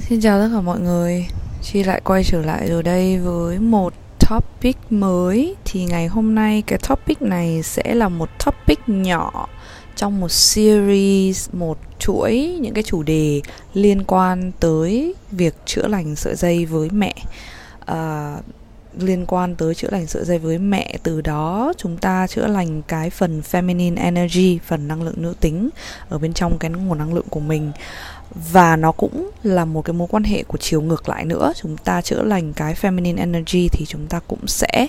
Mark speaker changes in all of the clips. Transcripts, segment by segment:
Speaker 1: Xin chào tất cả mọi người. Chi lại quay trở lại rồi đây với một topic mới. Thì ngày hôm nay cái topic này sẽ là một topic nhỏ Trong một series, một chuỗi những cái chủ đề liên quan tới việc chữa lành sợi dây với mẹ. À, liên quan tới chữa lành sợi dây với mẹ từ đó chúng ta chữa lành cái phần feminine energy phần năng lượng nữ tính ở bên trong cái nguồn năng lượng của mình và nó cũng là một cái mối quan hệ của chiều ngược lại nữa. Chúng ta chữa lành cái feminine energy thì chúng ta cũng sẽ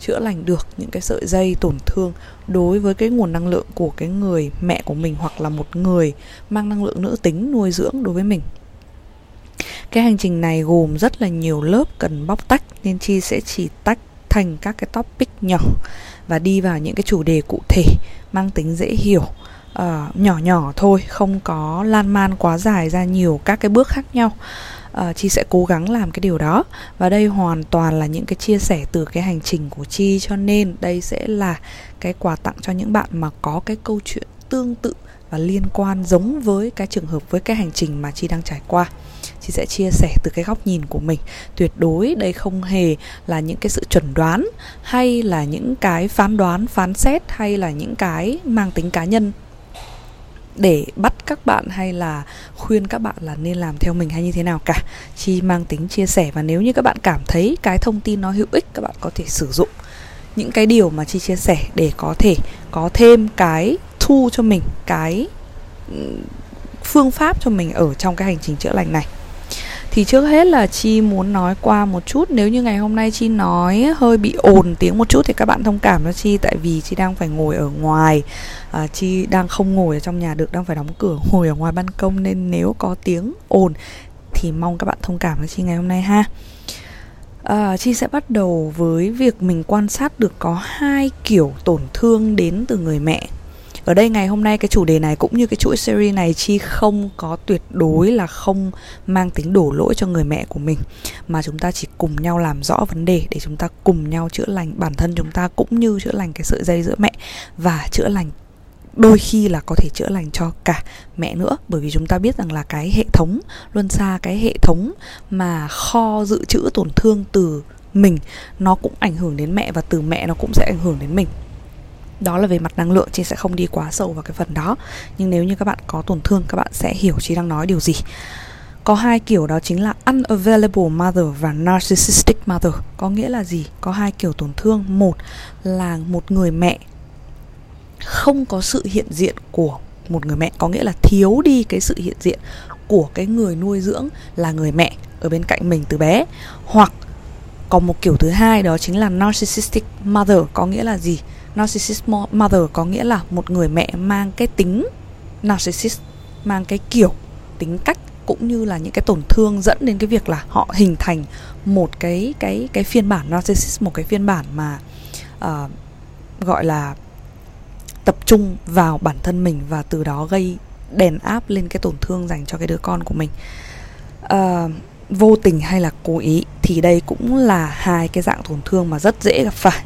Speaker 1: chữa lành được những cái sợi dây tổn thương đối với cái nguồn năng lượng của cái người mẹ của mình hoặc là một người mang năng lượng nữ tính nuôi dưỡng đối với mình. Cái hành trình này gồm rất là nhiều lớp cần bóc tách nên chi sẽ chỉ tách thành các cái topic nhỏ và đi vào những cái chủ đề cụ thể, mang tính dễ hiểu uh, nhỏ nhỏ thôi không có lan man quá dài ra nhiều các cái bước khác nhau. Uh, chi sẽ cố gắng làm cái điều đó. Và đây hoàn toàn là những cái chia sẻ từ cái hành trình của chi cho nên đây sẽ là cái quà tặng cho những bạn mà có cái câu chuyện tương tự và liên quan giống với cái trường hợp với cái hành trình mà chi đang trải qua. Chị sẽ chia sẻ từ cái góc nhìn của mình. Tuyệt đối đây không hề là những cái sự chuẩn đoán hay là những cái phán đoán phán xét hay là những cái mang tính cá nhân để bắt các bạn hay là khuyên các bạn là nên làm theo mình hay như thế nào cả. Chi mang tính chia sẻ và nếu như các bạn cảm thấy cái thông tin nó hữu ích, các bạn có thể sử dụng những cái điều mà chi chia sẻ để có thể có thêm cái thu cho mình, cái ừ, phương pháp cho mình ở trong cái hành trình chữa lành này thì trước hết là chi muốn nói qua một chút. Nếu như ngày hôm nay chi nói hơi bị ồn tiếng một chút thì các bạn thông cảm cho chi tại vì chi đang phải ngồi ở ngoài. À, chi đang không ngồi ở trong nhà được đang phải đóng cửa ngồi ở ngoài ban công. Nên nếu có tiếng ồn thì mong các bạn thông cảm cho chi ngày hôm nay ha. À, chi sẽ bắt đầu với việc mình quan sát được có hai kiểu tổn thương đến từ người mẹ ở đây ngày hôm nay cái chủ đề này cũng như cái chuỗi series này chi không có tuyệt đối là không mang tính đổ lỗi cho người mẹ của mình, mà chúng ta chỉ cùng nhau làm rõ vấn đề để chúng ta cùng nhau chữa lành bản thân chúng ta cũng như chữa lành cái sợi dây giữa mẹ và chữa lành đôi khi là có thể chữa lành cho cả mẹ nữa. Bởi vì chúng ta biết rằng là cái hệ thống luân xa cái hệ thống mà kho dự trữ tổn thương từ mình, nó cũng ảnh hưởng đến mẹ và từ mẹ nó cũng sẽ ảnh hưởng đến mình đó là về mặt năng lượng chị sẽ không đi quá sâu vào cái phần đó. Nhưng nếu như các bạn có tổn thương, các bạn sẽ hiểu chị đang nói điều gì. Có hai kiểu đó chính là unavailable mother và narcissistic mother. Có nghĩa là gì? Có hai kiểu tổn thương. Một là một người mẹ không có sự hiện diện của một người mẹ. Có nghĩa là thiếu đi cái sự hiện diện của cái người nuôi dưỡng là người mẹ ở bên cạnh mình từ bé. Hoặc còn một kiểu thứ hai đó chính là narcissistic mother. Có nghĩa là gì? Narcissist mother có nghĩa là một người mẹ mang cái tính narcissist mang cái kiểu tính cách cũng như là những cái tổn thương dẫn đến cái việc là họ hình thành một cái cái cái phiên bản narcissist một cái phiên bản mà uh, gọi là tập trung vào bản thân mình và từ đó gây đèn áp lên cái tổn thương dành cho cái đứa con của mình. Uh, vô tình hay là cố ý thì đây cũng là hai cái dạng tổn thương mà rất dễ gặp phải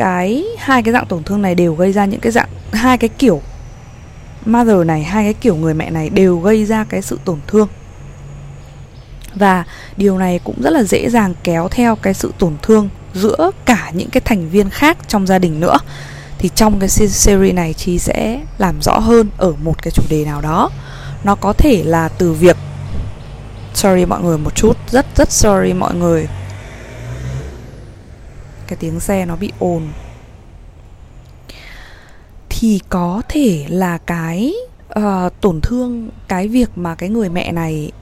Speaker 1: cái hai cái dạng tổn thương này đều gây ra những cái dạng, hai cái kiểu mother này, hai cái kiểu người mẹ này đều gây ra cái sự tổn thương. Và điều này cũng rất là dễ dàng kéo theo cái sự tổn thương giữa cả những cái thành viên khác trong gia đình nữa. Thì trong cái series này chi sẽ làm rõ hơn ở một cái chủ đề nào đó. Nó có thể là từ việc, sorry mọi người một chút, rất rất sorry mọi người cái tiếng xe nó bị ồn. Thì có thể là cái uh, tổn thương cái việc mà cái người mẹ này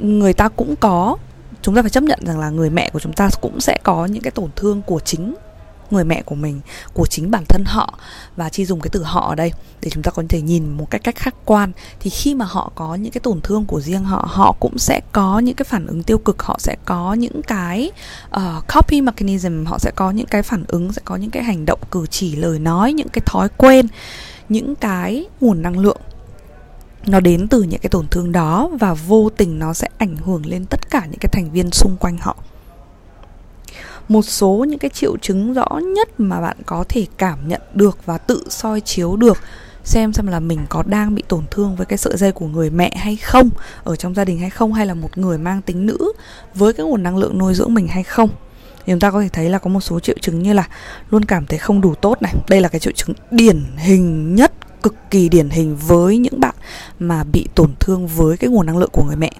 Speaker 1: người ta cũng có. Chúng ta phải chấp nhận rằng là người mẹ của chúng ta cũng sẽ có những cái tổn thương của chính người mẹ của mình của chính bản thân họ và chi dùng cái từ họ ở đây để chúng ta có thể nhìn một cách cách khách quan. Thì khi mà họ có những cái tổn thương của riêng họ họ cũng sẽ có những cái phản ứng tiêu cực họ sẽ có những cái uh, copy mechanism họ sẽ có những cái phản ứng sẽ có những cái hành động cử chỉ lời nói những cái thói quen những cái nguồn năng lượng nó đến từ những cái tổn thương đó và vô tình nó sẽ ảnh hưởng lên tất cả những cái thành viên xung quanh họ một số những cái triệu chứng rõ nhất mà bạn có thể cảm nhận được và tự soi chiếu được, xem xem là mình có đang bị tổn thương với cái sợi dây của người mẹ hay không, ở trong gia đình hay không, hay là một người mang tính nữ với cái nguồn năng lượng nuôi dưỡng mình hay không. Thì chúng ta có thể thấy là có một số triệu chứng như là luôn cảm thấy không đủ tốt này. Đây là cái triệu chứng điển hình nhất, cực kỳ điển hình với những bạn mà bị tổn thương với cái nguồn năng lượng của người mẹ,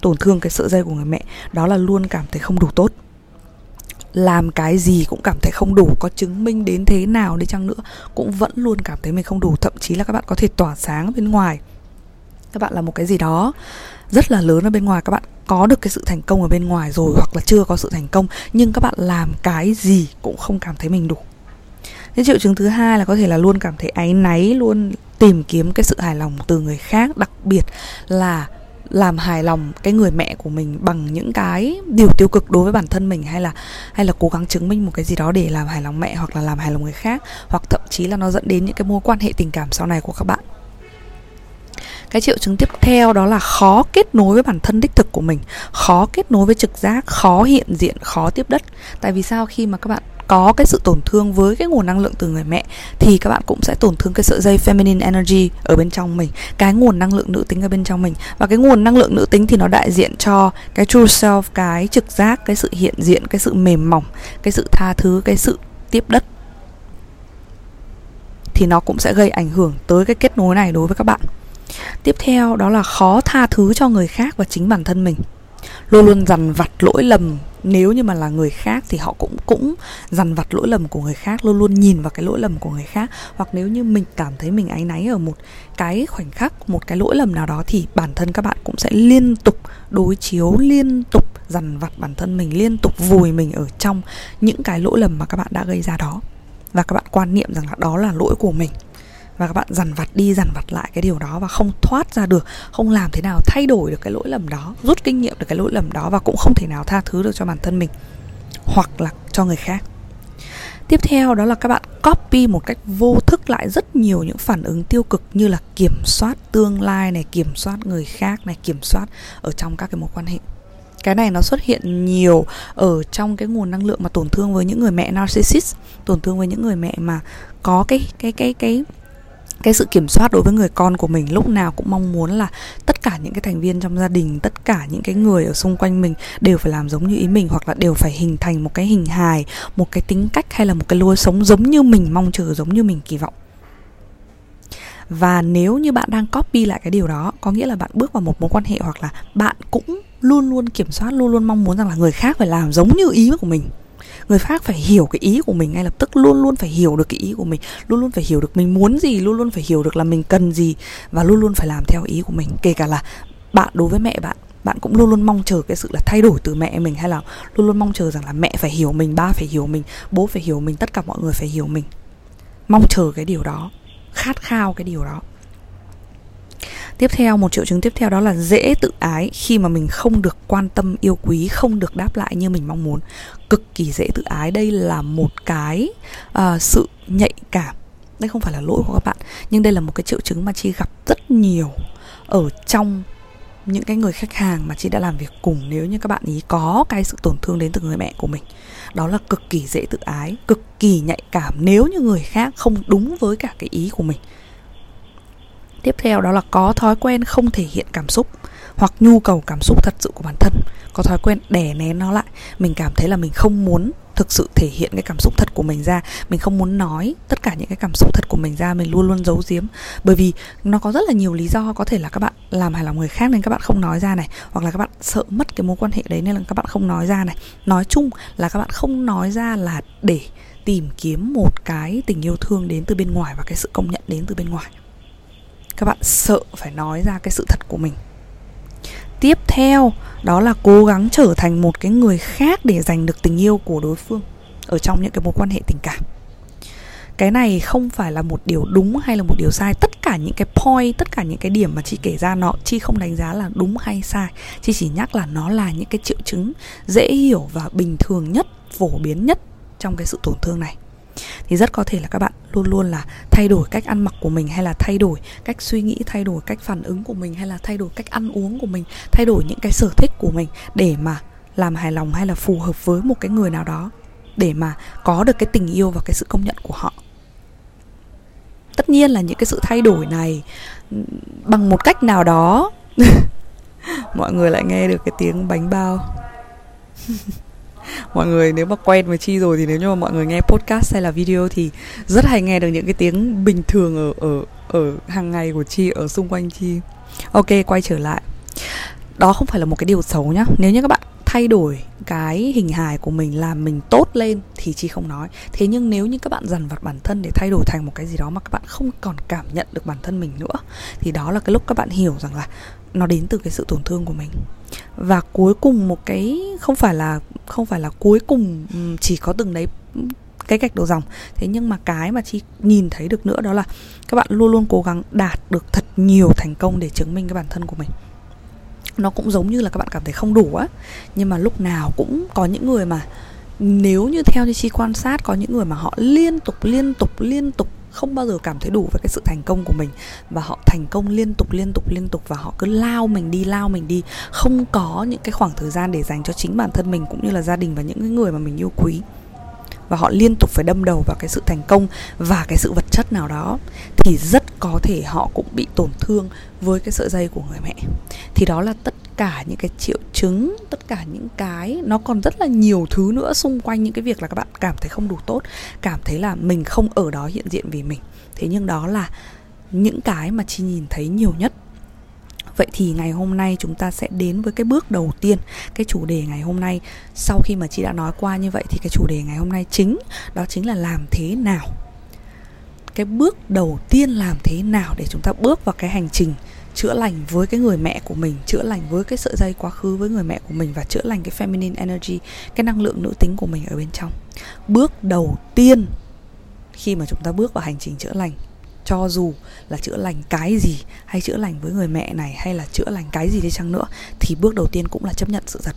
Speaker 1: tổn thương cái sợi dây của người mẹ. Đó là luôn cảm thấy không đủ tốt làm cái gì cũng cảm thấy không đủ, có chứng minh đến thế nào đi chăng nữa, cũng vẫn luôn cảm thấy mình không đủ. Thậm chí là các bạn có thể tỏa sáng bên ngoài. Các bạn là một cái gì đó rất là lớn ở bên ngoài, các bạn có được cái sự thành công ở bên ngoài rồi hoặc là chưa có sự thành công, nhưng các bạn làm cái gì cũng không cảm thấy mình đủ. Cái triệu chứng thứ hai là có thể là luôn cảm thấy áy náy, luôn tìm kiếm cái sự hài lòng từ người khác, đặc biệt là làm hài lòng cái người mẹ của mình bằng những cái điều tiêu cực đối với bản thân mình hay là hay là cố gắng chứng minh một cái gì đó để làm hài lòng mẹ hoặc là làm hài lòng người khác, hoặc thậm chí là nó dẫn đến những cái mối quan hệ tình cảm sau này của các bạn. Cái triệu chứng tiếp theo đó là khó kết nối với bản thân đích thực của mình, khó kết nối với trực giác, khó hiện diện, khó tiếp đất. Tại vì sao khi mà các bạn có cái sự tổn thương với cái nguồn năng lượng từ người mẹ, thì các bạn cũng sẽ tổn thương cái sợi dây feminine energy ở bên trong mình, cái nguồn năng lượng nữ tính ở bên trong mình. Và cái nguồn năng lượng nữ tính thì nó đại diện cho cái true self, cái trực giác, cái sự hiện diện, cái sự mềm mỏng, cái sự tha thứ, cái sự tiếp đất. Thì nó cũng sẽ gây ảnh hưởng tới cái kết nối này đối với các bạn. Tiếp theo đó là khó tha thứ cho người khác và chính bản thân mình. Luôn luôn dằn vặt lỗi lầm nếu như mà là người khác thì họ cũng cũng dằn vặt lỗi lầm của người khác, luôn luôn nhìn vào cái lỗi lầm của người khác. Hoặc nếu như mình cảm thấy mình áy náy ở một cái khoảnh khắc, một cái lỗi lầm nào đó thì bản thân các bạn cũng sẽ liên tục đối chiếu, liên tục dằn vặt bản thân mình, liên tục vùi mình ở trong những cái lỗi lầm mà các bạn đã gây ra đó. Và các bạn quan niệm rằng là đó là lỗi của mình và các bạn dằn vặt đi, dằn vặt lại cái điều đó và không thoát ra được, không làm thế nào thay đổi được cái lỗi lầm đó, rút kinh nghiệm được cái lỗi lầm đó và cũng không thể nào tha thứ được cho bản thân mình hoặc là cho người khác. Tiếp theo đó là các bạn copy một cách vô thức lại rất nhiều những phản ứng tiêu cực như là kiểm soát tương lai này, kiểm soát người khác này, kiểm soát ở trong các cái mối quan hệ. Cái này nó xuất hiện nhiều ở trong cái nguồn năng lượng mà tổn thương với những người mẹ narcissist, tổn thương với những người mẹ mà có cái cái cái cái cái sự kiểm soát đối với người con của mình lúc nào cũng mong muốn là tất cả những cái thành viên trong gia đình, tất cả những cái người ở xung quanh mình đều phải làm giống như ý mình hoặc là đều phải hình thành một cái hình hài, một cái tính cách hay là một cái lối sống giống như mình mong chờ, giống như mình kỳ vọng. Và nếu như bạn đang copy lại cái điều đó, có nghĩa là bạn bước vào một mối quan hệ hoặc là bạn cũng luôn luôn kiểm soát, luôn luôn mong muốn rằng là người khác phải làm giống như ý của mình người khác phải hiểu cái ý của mình ngay lập tức, luôn luôn phải hiểu được cái ý của mình, luôn luôn phải hiểu được mình muốn gì, luôn luôn phải hiểu được là mình cần gì và luôn luôn phải làm theo ý của mình. Kể cả là bạn, đối với mẹ bạn bạn cũng luôn luôn mong chờ cái sự là thay đổi từ mẹ mình hay là luôn luôn mong chờ rằng là mẹ phải hiểu mình, ba phải hiểu mình, bố phải hiểu mình, tất cả mọi người phải hiểu mình. Mong chờ cái điều đó, khát khao cái điều đó tiếp theo một triệu chứng tiếp theo đó là dễ tự ái khi mà mình không được quan tâm yêu quý không được đáp lại như mình mong muốn. Cực kỳ dễ tự ái. Đây là một cái uh, sự nhạy cảm. Đây không phải là lỗi của các bạn nhưng đây là một cái triệu chứng mà chị gặp rất nhiều ở trong những cái người khách hàng mà chị đã làm việc cùng. Nếu như các bạn ý có cái sự tổn thương đến từ người mẹ của mình đó là cực kỳ dễ tự ái cực kỳ nhạy cảm. Nếu như người khác không đúng với cả cái ý của mình tiếp theo đó là có thói quen không thể hiện cảm xúc hoặc nhu cầu cảm xúc thật sự của bản thân. Có thói quen đè nén nó lại. Mình cảm thấy là mình không muốn thực sự thể hiện cái cảm xúc thật của mình ra. Mình không muốn nói tất cả những cái cảm xúc thật của mình ra. Mình luôn luôn giấu giếm. Bởi vì nó có rất là nhiều lý do. Có thể là các bạn làm hài lòng người khác nên các bạn không nói ra này. Hoặc là các bạn sợ mất cái mối quan hệ đấy nên là các bạn không nói ra này. Nói chung là các bạn không nói ra là để tìm kiếm một cái tình yêu thương đến từ bên ngoài và cái sự công nhận đến từ bên ngoài các bạn sợ phải nói ra cái sự thật của mình. Tiếp theo, đó là cố gắng trở thành một cái người khác để giành được tình yêu của đối phương ở trong những cái mối quan hệ tình cảm. Cái này không phải là một điều đúng hay là một điều sai. Tất cả những cái point, tất cả những cái điểm mà chị kể ra, nó chi không đánh giá là đúng hay sai. Chị chỉ nhắc là nó là những cái triệu chứng dễ hiểu và bình thường nhất, phổ biến nhất trong cái sự tổn thương này thì rất có thể là các bạn luôn luôn là thay đổi cách ăn mặc của mình hay là thay đổi cách suy nghĩ, thay đổi cách phản ứng của mình hay là thay đổi cách ăn uống của mình, thay đổi những cái sở thích của mình để mà làm hài lòng hay là phù hợp với một cái người nào đó để mà có được cái tình yêu và cái sự công nhận của họ. Tất nhiên là những cái sự thay đổi này bằng một cách nào đó, mọi người lại nghe được cái tiếng bánh bao. mọi người nếu mà quen với chi rồi thì nếu như mà mọi người nghe podcast hay là video thì rất hay nghe được những cái tiếng bình thường ở ở ở hàng ngày của chi, ở xung quanh chi. Ok, quay trở lại. Đó không phải là một cái điều xấu nhá. Nếu như các bạn thay đổi cái hình hài của mình làm mình tốt lên thì chi không nói. Thế nhưng nếu như các bạn dằn vặt bản thân để thay đổi thành một cái gì đó mà các bạn không còn cảm nhận được bản thân mình nữa, thì đó là cái lúc các bạn hiểu rằng là nó đến từ cái sự tổn thương của mình và cuối cùng một cái, không phải là, không phải là cuối cùng chỉ có từng đấy cái gạch đầu dòng. Thế nhưng mà cái mà chị nhìn thấy được nữa đó là các bạn luôn luôn cố gắng đạt được thật nhiều thành công để chứng minh cái bản thân của mình. Nó cũng giống như là các bạn cảm thấy không đủ á, nhưng mà lúc nào cũng có những người mà, nếu như theo như chi quan sát, có những người mà họ liên tục liên tục liên tục không bao giờ cảm thấy đủ với cái sự thành công của mình. Và họ thành công liên tục liên tục liên tục và họ cứ lao mình đi, lao mình đi. Không có những cái khoảng thời gian để dành cho chính bản thân mình cũng như là gia đình và những người mà mình yêu quý và họ liên tục phải đâm đầu vào cái sự thành công và cái sự vật chất nào đó, thì rất có thể họ cũng bị tổn thương với cái sợi dây của người mẹ. Thì đó là tất cả những cái triệu chứng, tất cả những cái, nó còn rất là nhiều thứ nữa xung quanh những cái việc là các bạn cảm thấy không đủ tốt, cảm thấy là mình không ở đó hiện diện vì mình. Thế nhưng đó là những cái mà chị nhìn thấy nhiều nhất. Vậy thì ngày hôm nay chúng ta sẽ đến với cái bước đầu tiên, Cái chủ đề ngày hôm nay. Sau khi mà chị đã nói qua như vậy Thì cái chủ đề ngày hôm nay chính, Đó chính là làm thế nào? Cái bước đầu tiên làm thế nào Để chúng ta bước vào cái hành trình chữa lành với cái người mẹ của mình, chữa lành với cái sợi dây quá khứ với người mẹ của mình và chữa lành cái feminine energy, cái năng lượng nữ tính của mình ở bên trong? Bước đầu tiên khi mà chúng ta bước vào hành trình chữa lành cho dù là chữa lành cái gì hay chữa lành với người mẹ này hay là chữa lành cái gì đi chăng nữa, thì bước đầu tiên cũng là chấp nhận sự thật.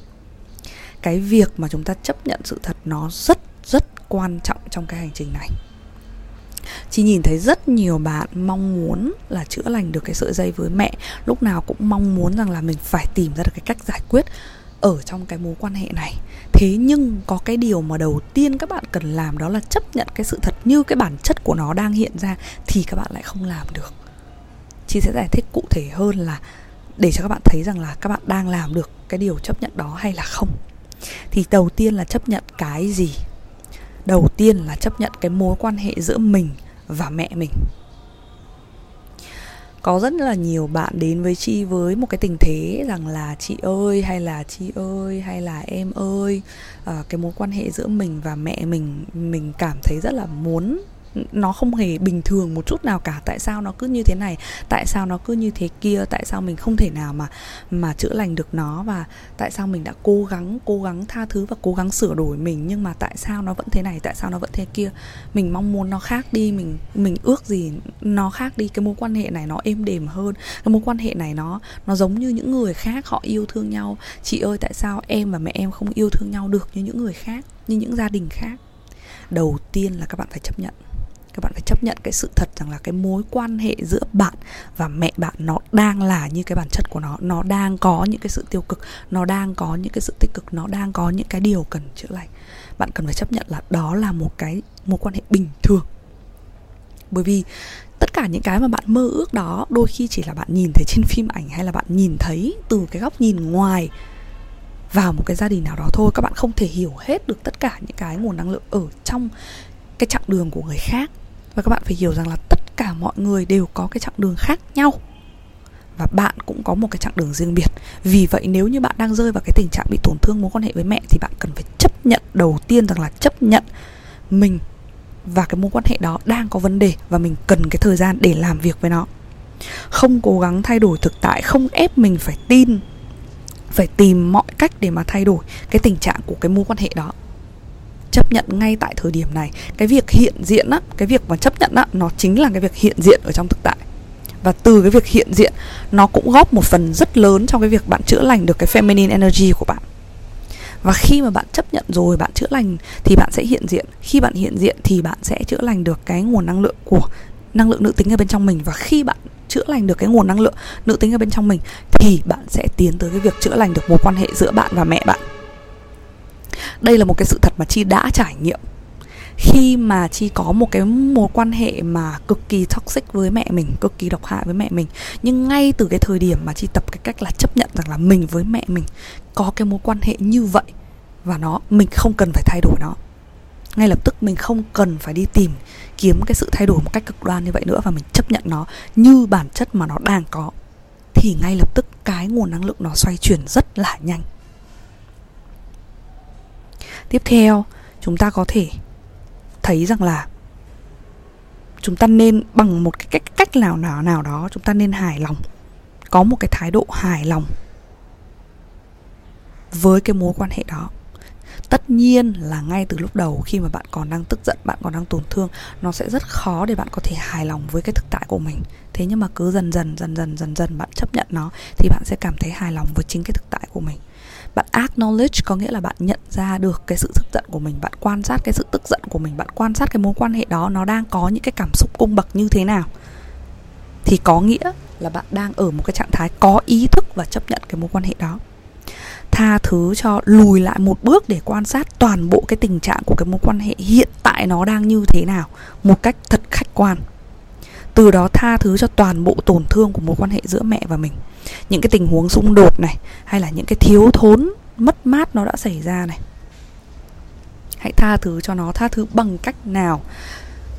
Speaker 1: Cái việc mà chúng ta chấp nhận sự thật nó rất rất quan trọng trong cái hành trình này. Chị nhìn thấy rất nhiều bạn mong muốn là chữa lành được cái sợi dây với mẹ, lúc nào cũng mong muốn rằng là mình phải tìm ra được cái cách giải quyết ở trong cái mối quan hệ này. Thế nhưng có cái điều mà đầu tiên các bạn cần làm đó là chấp nhận cái sự thật như cái bản chất của nó đang hiện ra thì các bạn lại không làm được. Chị sẽ giải thích cụ thể hơn là để cho các bạn thấy rằng là các bạn đang làm được cái điều chấp nhận đó hay là không. Thì đầu tiên là chấp nhận cái gì? Đầu tiên là chấp nhận cái mối quan hệ giữa mình và mẹ mình có rất là nhiều bạn đến với chi với một cái tình thế rằng là chị ơi hay là chị ơi hay là em ơi. À, cái mối quan hệ giữa mình và mẹ mình mình cảm thấy rất là muốn nó không hề bình thường một chút nào cả. Tại sao nó cứ như thế này? Tại sao nó cứ như thế kia? Tại sao mình không thể nào mà mà chữa lành được nó? Và tại sao mình đã cố gắng cố gắng tha thứ và cố gắng sửa đổi mình, nhưng mà tại sao nó vẫn thế này? Tại sao nó vẫn thế kia? Mình mong muốn nó khác đi. Mình mình ước gì nó khác đi. Cái mối quan hệ này nó êm đềm hơn. Cái mối quan hệ này nó nó giống như những người khác, họ yêu thương nhau. Chị ơi, tại sao em và mẹ em không yêu thương nhau được như những người khác, như những gia đình khác? Đầu tiên là các bạn phải chấp nhận các bạn phải chấp nhận cái sự thật rằng là cái mối quan hệ giữa bạn và mẹ bạn nó đang là như cái bản chất của nó. Nó đang có những cái sự tiêu cực, nó đang có những cái sự tích cực, nó đang có những cái điều cần chữa lành. Bạn cần phải chấp nhận là đó là một cái mối quan hệ bình thường. Bởi vì tất cả những cái mà bạn mơ ước đó đôi khi chỉ là bạn nhìn thấy trên phim ảnh hay là bạn nhìn thấy từ cái góc nhìn ngoài vào một cái gia đình nào đó thôi. Các bạn không thể hiểu hết được tất cả những cái nguồn năng lượng ở trong cái chặng đường của người khác và các bạn phải hiểu rằng là tất cả mọi người đều có cái chặng đường khác nhau. Và bạn cũng có một cái chặng đường riêng biệt. Vì vậy nếu như bạn đang rơi vào cái tình trạng bị tổn thương mối quan hệ với mẹ thì bạn cần phải chấp nhận, đầu tiên rằng là chấp nhận mình và cái mối quan hệ đó đang có vấn đề và mình cần cái thời gian để làm việc với nó. Không cố gắng thay đổi thực tại, không ép mình phải tin, phải tìm mọi cách để mà thay đổi cái tình trạng của cái mối quan hệ đó chấp nhận ngay tại thời điểm này. Cái việc hiện diện á, cái việc mà chấp nhận á, nó chính là cái việc hiện diện ở trong thực tại. Và từ cái việc hiện diện, nó cũng góp một phần rất lớn trong cái việc bạn chữa lành được cái feminine energy của bạn. Và khi mà bạn chấp nhận rồi, bạn chữa lành thì bạn sẽ hiện diện. Khi bạn hiện diện thì bạn sẽ chữa lành được cái nguồn năng lượng của năng lượng nữ tính ở bên trong mình. Và khi bạn chữa lành được cái nguồn năng lượng nữ tính ở bên trong mình thì bạn sẽ tiến tới cái việc chữa lành được mối quan hệ giữa bạn và mẹ bạn đây là một cái sự thật mà chi đã trải nghiệm. Khi mà chi có một cái mối quan hệ mà cực kỳ toxic với mẹ mình, cực kỳ độc hại với mẹ mình, nhưng ngay từ cái thời điểm mà chi tập cái cách là chấp nhận rằng là mình với mẹ mình có cái mối quan hệ như vậy và nó, mình không cần phải thay đổi nó. Ngay lập tức mình không cần phải đi tìm kiếm cái sự thay đổi một cách cực đoan như vậy nữa và mình chấp nhận nó như bản chất mà nó đang có. Thì ngay lập tức cái nguồn năng lượng nó xoay chuyển rất là nhanh tiếp theo, chúng ta có thể thấy rằng là chúng ta nên bằng một cái cách cách nào nào nào đó, chúng ta nên hài lòng, có một cái thái độ hài lòng với cái mối quan hệ đó. Tất nhiên là ngay từ lúc đầu khi mà bạn còn đang tức giận, bạn còn đang tổn thương, nó sẽ rất khó để bạn có thể hài lòng với cái thực tại của mình. Thế nhưng mà cứ dần dần dần dần dần dần bạn chấp nhận nó, thì bạn sẽ cảm thấy hài lòng với chính cái thực tại của mình bạn acknowledge có nghĩa là bạn nhận ra được cái sự tức giận của mình, bạn quan sát cái sự tức giận của mình, bạn quan sát cái mối quan hệ đó nó đang có những cái cảm xúc cung bậc như thế nào. Thì có nghĩa là bạn đang ở một cái trạng thái có ý thức và chấp nhận cái mối quan hệ đó. Tha thứ cho lùi lại một bước để quan sát toàn bộ cái tình trạng của cái mối quan hệ hiện tại nó đang như thế nào một cách thật khách quan từ đó tha thứ cho toàn bộ tổn thương của mối quan hệ giữa mẹ và mình. Những cái tình huống xung đột này, hay là những cái thiếu thốn, mất mát nó đã xảy ra này. Hãy tha thứ cho nó, tha thứ bằng cách nào?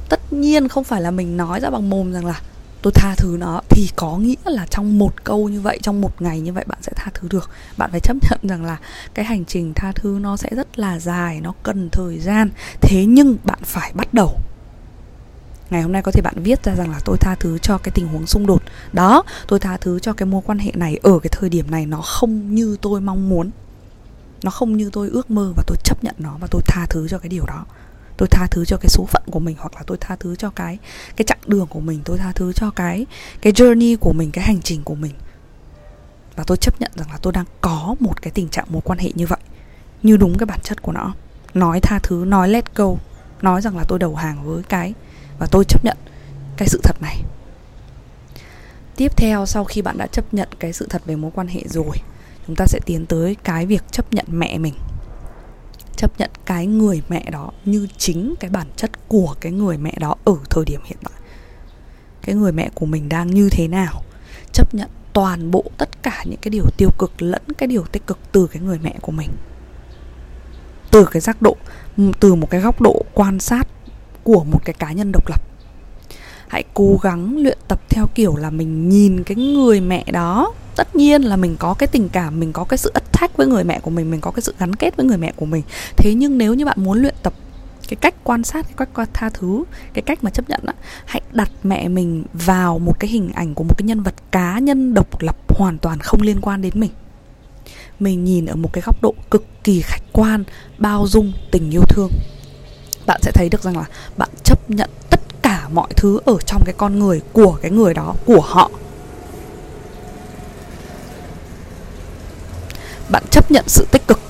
Speaker 1: Tất nhiên không phải là mình nói ra bằng mồm rằng là, tôi tha thứ nó. Thì có nghĩa là trong một câu như vậy, trong một ngày như vậy bạn sẽ tha thứ được. Bạn phải chấp nhận rằng là cái hành trình tha thứ nó sẽ rất là dài, nó cần thời gian. Thế nhưng bạn phải bắt đầu ngày hôm nay có thể bạn viết ra rằng là tôi tha thứ cho cái tình huống xung đột. Đó, tôi tha thứ cho cái mối quan hệ này ở cái thời điểm này nó không như tôi mong muốn. Nó không như tôi ước mơ và tôi chấp nhận nó và tôi tha thứ cho cái điều đó. Tôi tha thứ cho cái số phận của mình hoặc là tôi tha thứ cho cái cái chặng đường của mình. Tôi tha thứ cho cái cái journey của mình, cái hành trình của mình. Và tôi chấp nhận rằng là tôi đang có một cái tình trạng mối quan hệ như vậy. Như đúng cái bản chất của nó. Nói tha thứ, nói let go. Nói rằng là tôi đầu hàng với cái và tôi chấp nhận cái sự thật này. Tiếp theo, sau khi bạn đã chấp nhận cái sự thật về mối quan hệ rồi, chúng ta sẽ tiến tới cái việc chấp nhận mẹ mình. Chấp nhận cái người mẹ đó như chính cái bản chất của cái người mẹ đó ở thời điểm hiện tại. Cái người mẹ của mình đang như thế nào? Chấp nhận toàn bộ tất cả những cái điều tiêu cực lẫn cái điều tích cực từ cái người mẹ của mình. Từ cái giác độ, từ một cái góc độ quan sát của một cái cá nhân độc lập. Hãy cố gắng luyện tập theo kiểu là mình nhìn cái người mẹ đó. Tất nhiên là mình có cái tình cảm, mình có cái sự attach với người mẹ của mình mình có cái sự gắn kết với người mẹ của mình. Thế nhưng nếu như bạn muốn luyện tập cái cách quan sát, cái cách tha thứ, cái cách mà chấp nhận á, hãy đặt mẹ mình vào một cái hình ảnh của một cái nhân vật cá nhân độc lập hoàn toàn không liên quan đến mình. Mình nhìn ở một cái góc độ cực kỳ khách quan, bao dung tình yêu thương bạn sẽ thấy được rằng là bạn chấp nhận tất cả mọi thứ ở trong cái con người của cái người đó, của họ. Bạn chấp nhận sự tích cực.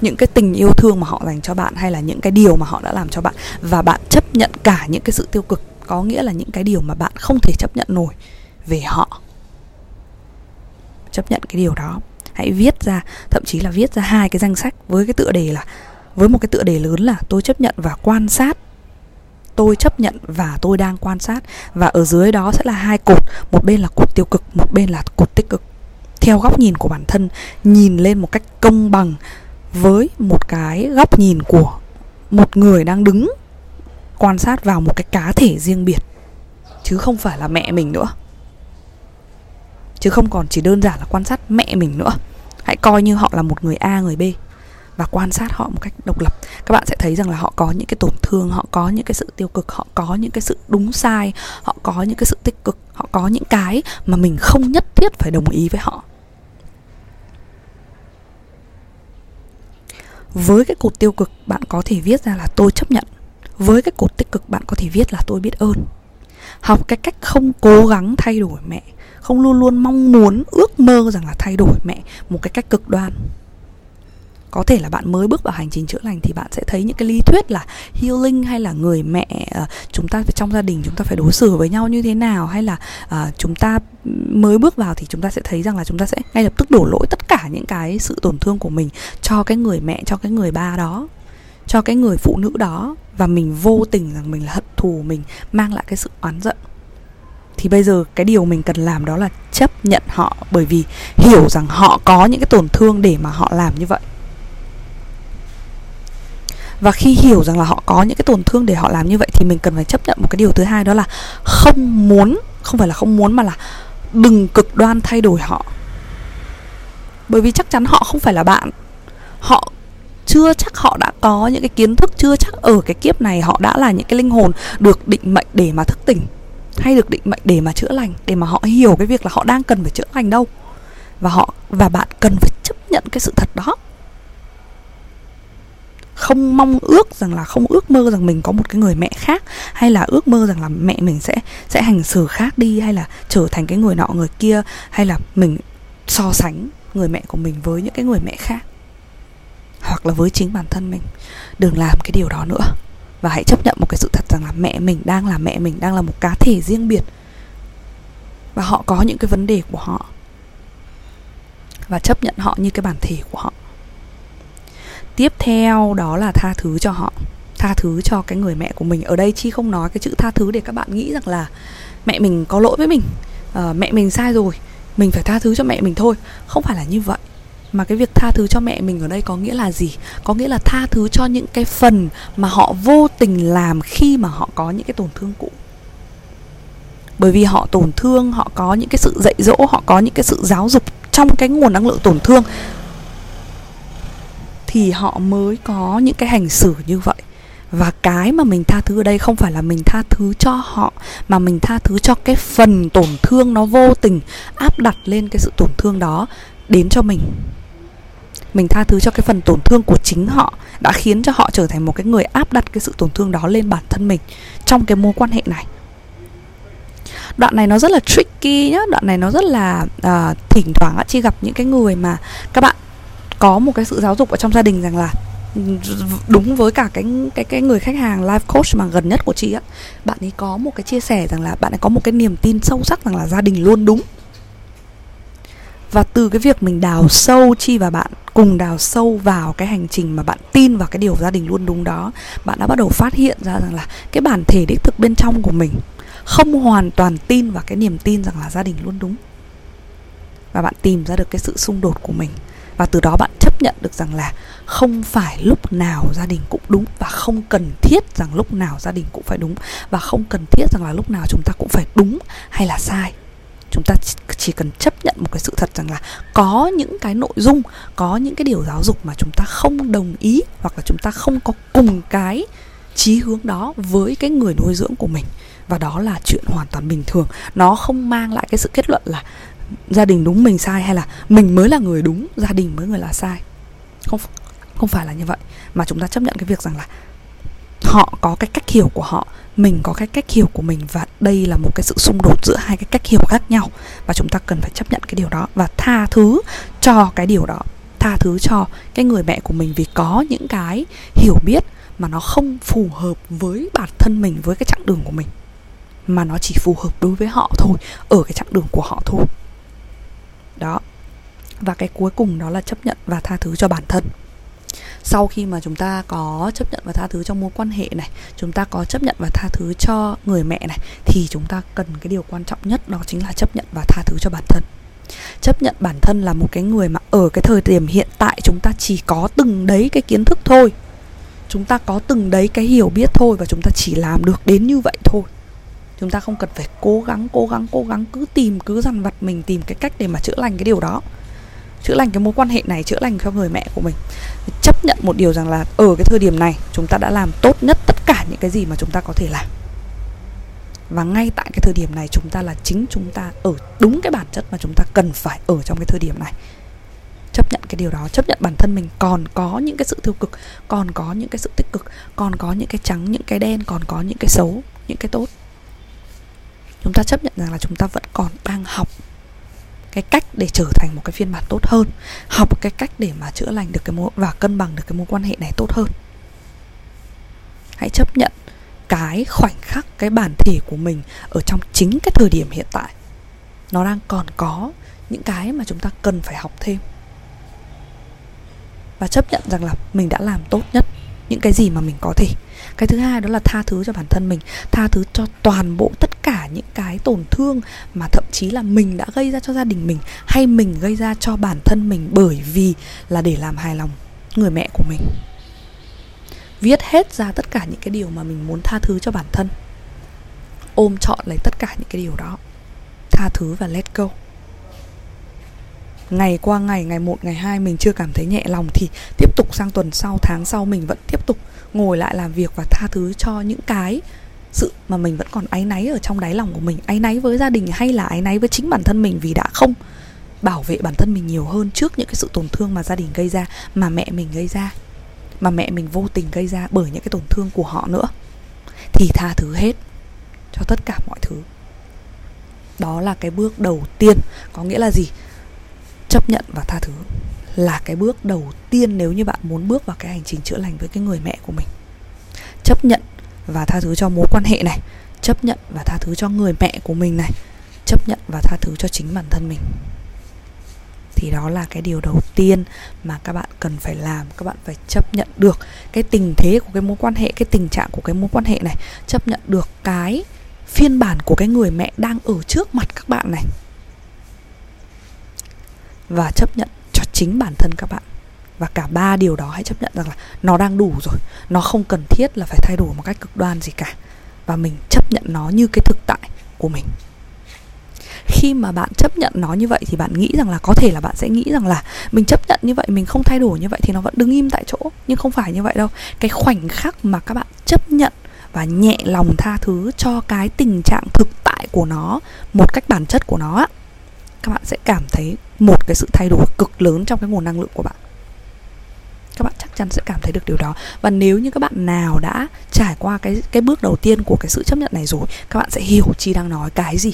Speaker 1: Những cái tình yêu thương mà họ dành cho bạn hay là những cái điều mà họ đã làm cho bạn. Và bạn chấp nhận cả những cái sự tiêu cực. Có nghĩa là những cái điều mà bạn không thể chấp nhận nổi về họ. Chấp nhận cái điều đó. Hãy viết ra, thậm chí là viết ra hai cái danh sách với cái tựa đề là với một cái tựa đề lớn là tôi chấp nhận và quan sát. Tôi chấp nhận và tôi đang quan sát. Và ở dưới đó sẽ là hai cột. Một bên là cột tiêu cực, một bên là cột tích cực. Theo góc nhìn của bản thân, nhìn lên một cách công bằng với một cái góc nhìn của một người đang đứng quan sát vào một cái cá thể riêng biệt. Chứ không phải là mẹ mình nữa. Chứ không còn chỉ đơn giản là quan sát mẹ mình nữa. Hãy coi như họ là một người a, người b và quan sát họ một cách độc lập. Các bạn sẽ thấy rằng là họ có những cái tổn thương, họ có những cái sự tiêu cực, họ có những cái sự đúng sai, họ có những cái sự tích cực, họ có những cái mà mình không nhất thiết phải đồng ý với họ. Với cái cột tiêu cực, bạn có thể viết ra là tôi chấp nhận. Với cái cột tích cực, bạn có thể viết là tôi biết ơn. Học cái cách không cố gắng thay đổi mẹ, không luôn luôn mong muốn, ước mơ rằng là thay đổi mẹ một cái cách cực đoan có thể là bạn mới bước vào hành trình chữa lành thì bạn sẽ thấy những cái lý thuyết là healing hay là người mẹ ờ, chúng ta trong gia đình chúng ta phải đối xử với nhau như thế nào hay là uh, chúng ta mới bước vào thì chúng ta sẽ thấy rằng là chúng ta sẽ ngay lập tức đổ lỗi tất cả những cái sự tổn thương của mình cho cái người mẹ cho cái người ba đó cho cái người phụ nữ đó. Và mình vô tình rằng mình là hận thù mình mang lại cái sự oán giận. Thì bây giờ cái điều mình cần làm đó là chấp nhận họ bởi vì hiểu rằng họ có những cái tổn thương để mà họ làm như vậy và khi hiểu rằng là họ có những cái tổn thương để họ làm như vậy thì mình cần phải chấp nhận một cái điều thứ hai, đó là không muốn, không phải là không muốn mà là đừng cực đoan thay đổi họ. Bởi vì chắc chắn họ không phải là bạn. Họ chưa chắc họ đã có những cái kiến thức, chưa chắc ở cái kiếp này họ đã là những cái linh hồn được định mệnh để mà thức tỉnh, hay được định mệnh để mà chữa lành, để mà họ hiểu cái việc là họ đang cần phải chữa lành đâu. Và họ, và bạn cần phải chấp nhận cái sự thật đó không mong ước rằng là không ước mơ rằng mình có một cái người mẹ khác, hay là ước mơ rằng là mẹ mình sẽ sẽ hành xử khác đi, hay là trở thành cái người nọ người kia, hay là mình so sánh người mẹ của mình với những cái người mẹ khác. Hoặc là với chính bản thân mình. Đừng làm cái điều đó nữa. Và hãy chấp nhận một cái sự thật rằng là mẹ mình đang là mẹ mình, đang là một cá thể riêng biệt. Và họ có những cái vấn đề của họ. Và chấp nhận họ như cái bản thể của họ tiếp theo đó là tha thứ cho họ tha thứ cho cái người mẹ của mình. Ở đây chi không nói cái chữ tha thứ để các bạn nghĩ rằng là mẹ mình có lỗi với mình à, mẹ mình sai rồi mình phải tha thứ cho mẹ mình thôi. Không phải là như vậy mà cái việc tha thứ cho mẹ mình ở đây có nghĩa là gì? Có nghĩa là tha thứ cho những cái phần mà họ vô tình làm khi mà họ có những cái tổn thương cũ. Bởi vì họ tổn thương họ có những cái sự dạy dỗ họ có những cái sự giáo dục trong cái nguồn năng lượng tổn thương thì họ mới có những cái hành xử như vậy. Và cái mà mình tha thứ ở đây không phải là mình tha thứ cho họ mà mình tha thứ cho cái phần tổn thương nó vô tình áp đặt lên cái sự tổn thương đó đến cho mình. Mình tha thứ cho cái phần tổn thương của chính họ đã khiến cho họ trở thành một cái người áp đặt cái sự tổn thương đó lên bản thân mình trong cái mối quan hệ này. Đoạn này nó rất là tricky nhá đoạn này nó rất là uh, thỉnh thoảng á chi gặp những cái người mà các bạn có một cái sự giáo dục ở trong gia đình rằng là đúng với cả cái cái cái người khách hàng, life coach mà gần nhất của chị á, bạn ấy có một cái chia sẻ rằng là bạn ấy có một cái niềm tin sâu sắc rằng là gia đình luôn đúng. Và từ cái việc mình đào sâu, chi và bạn cùng đào sâu vào cái hành trình mà bạn tin vào cái điều gia đình luôn đúng đó, bạn đã bắt đầu phát hiện ra rằng là cái bản thể đích thực bên trong của mình không hoàn toàn tin vào cái niềm tin rằng là gia đình luôn đúng. Và bạn tìm ra được cái sự xung đột của mình và từ đó bạn chấp nhận được rằng là không phải lúc nào gia đình cũng đúng và không cần thiết rằng lúc nào gia đình cũng phải đúng. Và không cần thiết rằng là lúc nào chúng ta cũng phải đúng hay là sai. Chúng ta chỉ cần chấp nhận một cái sự thật rằng là có những cái nội dung, có những cái điều giáo dục mà chúng ta không đồng ý hoặc là chúng ta không có cùng cái chí hướng đó với cái người nuôi dưỡng của mình. Và đó là chuyện hoàn toàn bình thường. Nó không mang lại cái sự kết luận là gia đình đúng mình sai hay là mình mới là người đúng, gia đình mới người là sai? Không không phải là như vậy, mà chúng ta chấp nhận cái việc rằng là họ có cái cách hiểu của họ, mình có cái cách hiểu của mình và đây là một cái sự xung đột giữa hai cái cách hiểu khác nhau và chúng ta cần phải chấp nhận cái điều đó và tha thứ cho cái điều đó, tha thứ cho cái người mẹ của mình vì có những cái hiểu biết mà nó không phù hợp với bản thân mình, với cái chặng đường của mình, mà nó chỉ phù hợp đối với họ thôi, ở cái chặng đường của họ thôi đó. Và cái cuối cùng đó là chấp nhận và tha thứ cho bản thân. Sau khi mà chúng ta có chấp nhận và tha thứ trong mối quan hệ này, chúng ta có chấp nhận và tha thứ cho người mẹ này, thì chúng ta cần cái điều quan trọng nhất đó chính là chấp nhận và tha thứ cho bản thân. Chấp nhận bản thân là một cái người mà ở cái thời điểm hiện tại chúng ta chỉ có từng đấy cái kiến thức thôi. Chúng ta có từng đấy cái hiểu biết thôi và chúng ta chỉ làm được đến như vậy thôi chúng ta không cần phải cố gắng cố gắng cố gắng, cứ tìm, cứ dằn vặt mình, tìm cái cách để mà chữa lành cái điều đó. Chữa lành cái mối quan hệ này, chữa lành cho người mẹ của mình. Chấp nhận một điều rằng là ở cái thời điểm này, chúng ta đã làm tốt nhất tất cả những cái gì mà chúng ta có thể làm. Và ngay tại cái thời điểm này, chúng ta là chính chúng ta ở đúng cái bản chất mà chúng ta cần phải ở trong cái thời điểm này. Chấp nhận cái điều đó, chấp nhận bản thân mình. Còn có những cái sự tiêu cực, còn có những cái sự tích cực, còn có những cái trắng, những cái đen, còn có những cái xấu, những cái tốt chúng ta chấp nhận rằng là chúng ta vẫn còn đang học cái cách để trở thành một cái phiên bản tốt hơn, học cái cách để mà chữa lành được cái mối, và cân bằng được cái mối quan hệ này tốt hơn. Hãy chấp nhận cái khoảnh khắc, cái bản thể của mình ở trong chính cái thời điểm hiện tại. Nó đang còn có những cái mà chúng ta cần phải học thêm. Và chấp nhận rằng là mình đã làm tốt nhất những cái gì mà mình có thể cái thứ hai đó là tha thứ cho bản thân mình, tha thứ cho toàn bộ tất cả những cái tổn thương mà thậm chí là mình đã gây ra cho gia đình mình hay mình gây ra cho bản thân mình bởi vì là để làm hài lòng người mẹ của mình. Viết hết ra tất cả những cái điều mà mình muốn tha thứ cho bản thân. Ôm trọn lấy tất cả những cái điều đó. Tha thứ và let go. Ngày qua ngày ngày một, ngày hai mình chưa cảm thấy nhẹ lòng thì tiếp tục sang tuần sau, tháng sau mình vẫn tiếp tục ngồi lại làm việc và tha thứ cho những cái sự mà mình vẫn còn áy náy ở trong đáy lòng của mình. Áy náy với gia đình hay là áy náy với chính bản thân mình vì đã không bảo vệ bản thân mình nhiều hơn trước những cái sự tổn thương mà gia đình gây ra, mà mẹ mình gây ra, mà mẹ mình vô tình gây ra bởi những cái tổn thương của họ nữa, thì tha thứ hết cho tất cả mọi thứ. Đó là cái bước đầu tiên, có nghĩa là gì? Chấp nhận và tha thứ là cái bước đầu tiên nếu như bạn muốn bước vào cái hành trình chữa lành với cái người mẹ của mình. Chấp nhận và tha thứ cho mối quan hệ này. Chấp nhận và tha thứ cho người mẹ của mình này. Chấp nhận và tha thứ cho chính bản thân mình. Thì đó là cái điều đầu tiên mà các bạn cần phải làm. Các bạn phải chấp nhận được cái tình thế của cái mối quan hệ, cái tình trạng của cái mối quan hệ này. Chấp nhận được cái phiên bản của cái người mẹ đang ở trước mặt các bạn này. Và chấp nhận chính bản thân các bạn. Và cả ba điều đó hãy chấp nhận rằng là nó đang đủ rồi. Nó không cần thiết là phải thay đổi một cách cực đoan gì cả. Và mình chấp nhận nó như cái thực tại của mình. Khi mà bạn chấp nhận nó như vậy thì bạn nghĩ rằng là có thể là bạn sẽ nghĩ rằng là mình chấp nhận như vậy, mình không thay đổi như vậy thì nó vẫn đứng im tại chỗ. Nhưng không phải như vậy đâu. Cái khoảnh khắc mà các bạn chấp nhận và nhẹ lòng tha thứ cho cái tình trạng thực tại của nó, một cách bản chất của nó á các bạn sẽ cảm thấy một cái sự thay đổi cực lớn trong cái nguồn năng lượng của bạn. Các bạn chắc chắn sẽ cảm thấy được điều đó. Và nếu như các bạn nào đã trải qua cái cái bước đầu tiên của cái sự chấp nhận này rồi, các bạn sẽ hiểu chi đang nói cái gì.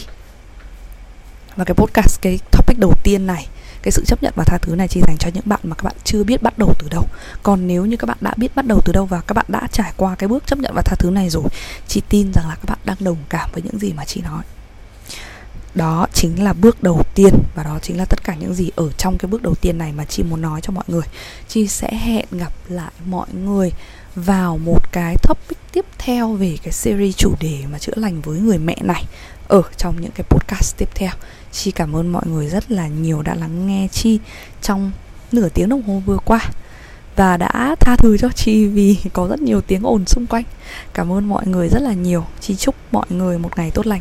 Speaker 1: Và cái podcast, cái topic đầu tiên này, cái sự chấp nhận và tha thứ này chỉ dành cho những bạn mà các bạn chưa biết bắt đầu từ đâu. Còn nếu như các bạn đã biết bắt đầu từ đâu và các bạn đã trải qua cái bước chấp nhận và tha thứ này rồi chị tin rằng là các bạn đang đồng cảm với những gì mà chị nói đó chính là bước đầu tiên và đó chính là tất cả những gì ở trong cái bước đầu tiên này mà chị muốn nói cho mọi người. Chị sẽ hẹn gặp lại mọi người vào một cái topic tiếp theo về cái series chủ đề mà chữa lành với người mẹ này ở trong những cái podcast tiếp theo. Chi cảm ơn mọi người rất là nhiều đã lắng nghe chi trong nửa tiếng đồng hồ vừa qua và đã tha thứ cho chi vì có rất nhiều tiếng ồn xung quanh. Cảm ơn mọi người rất là nhiều. Chi chúc mọi người một ngày tốt lành.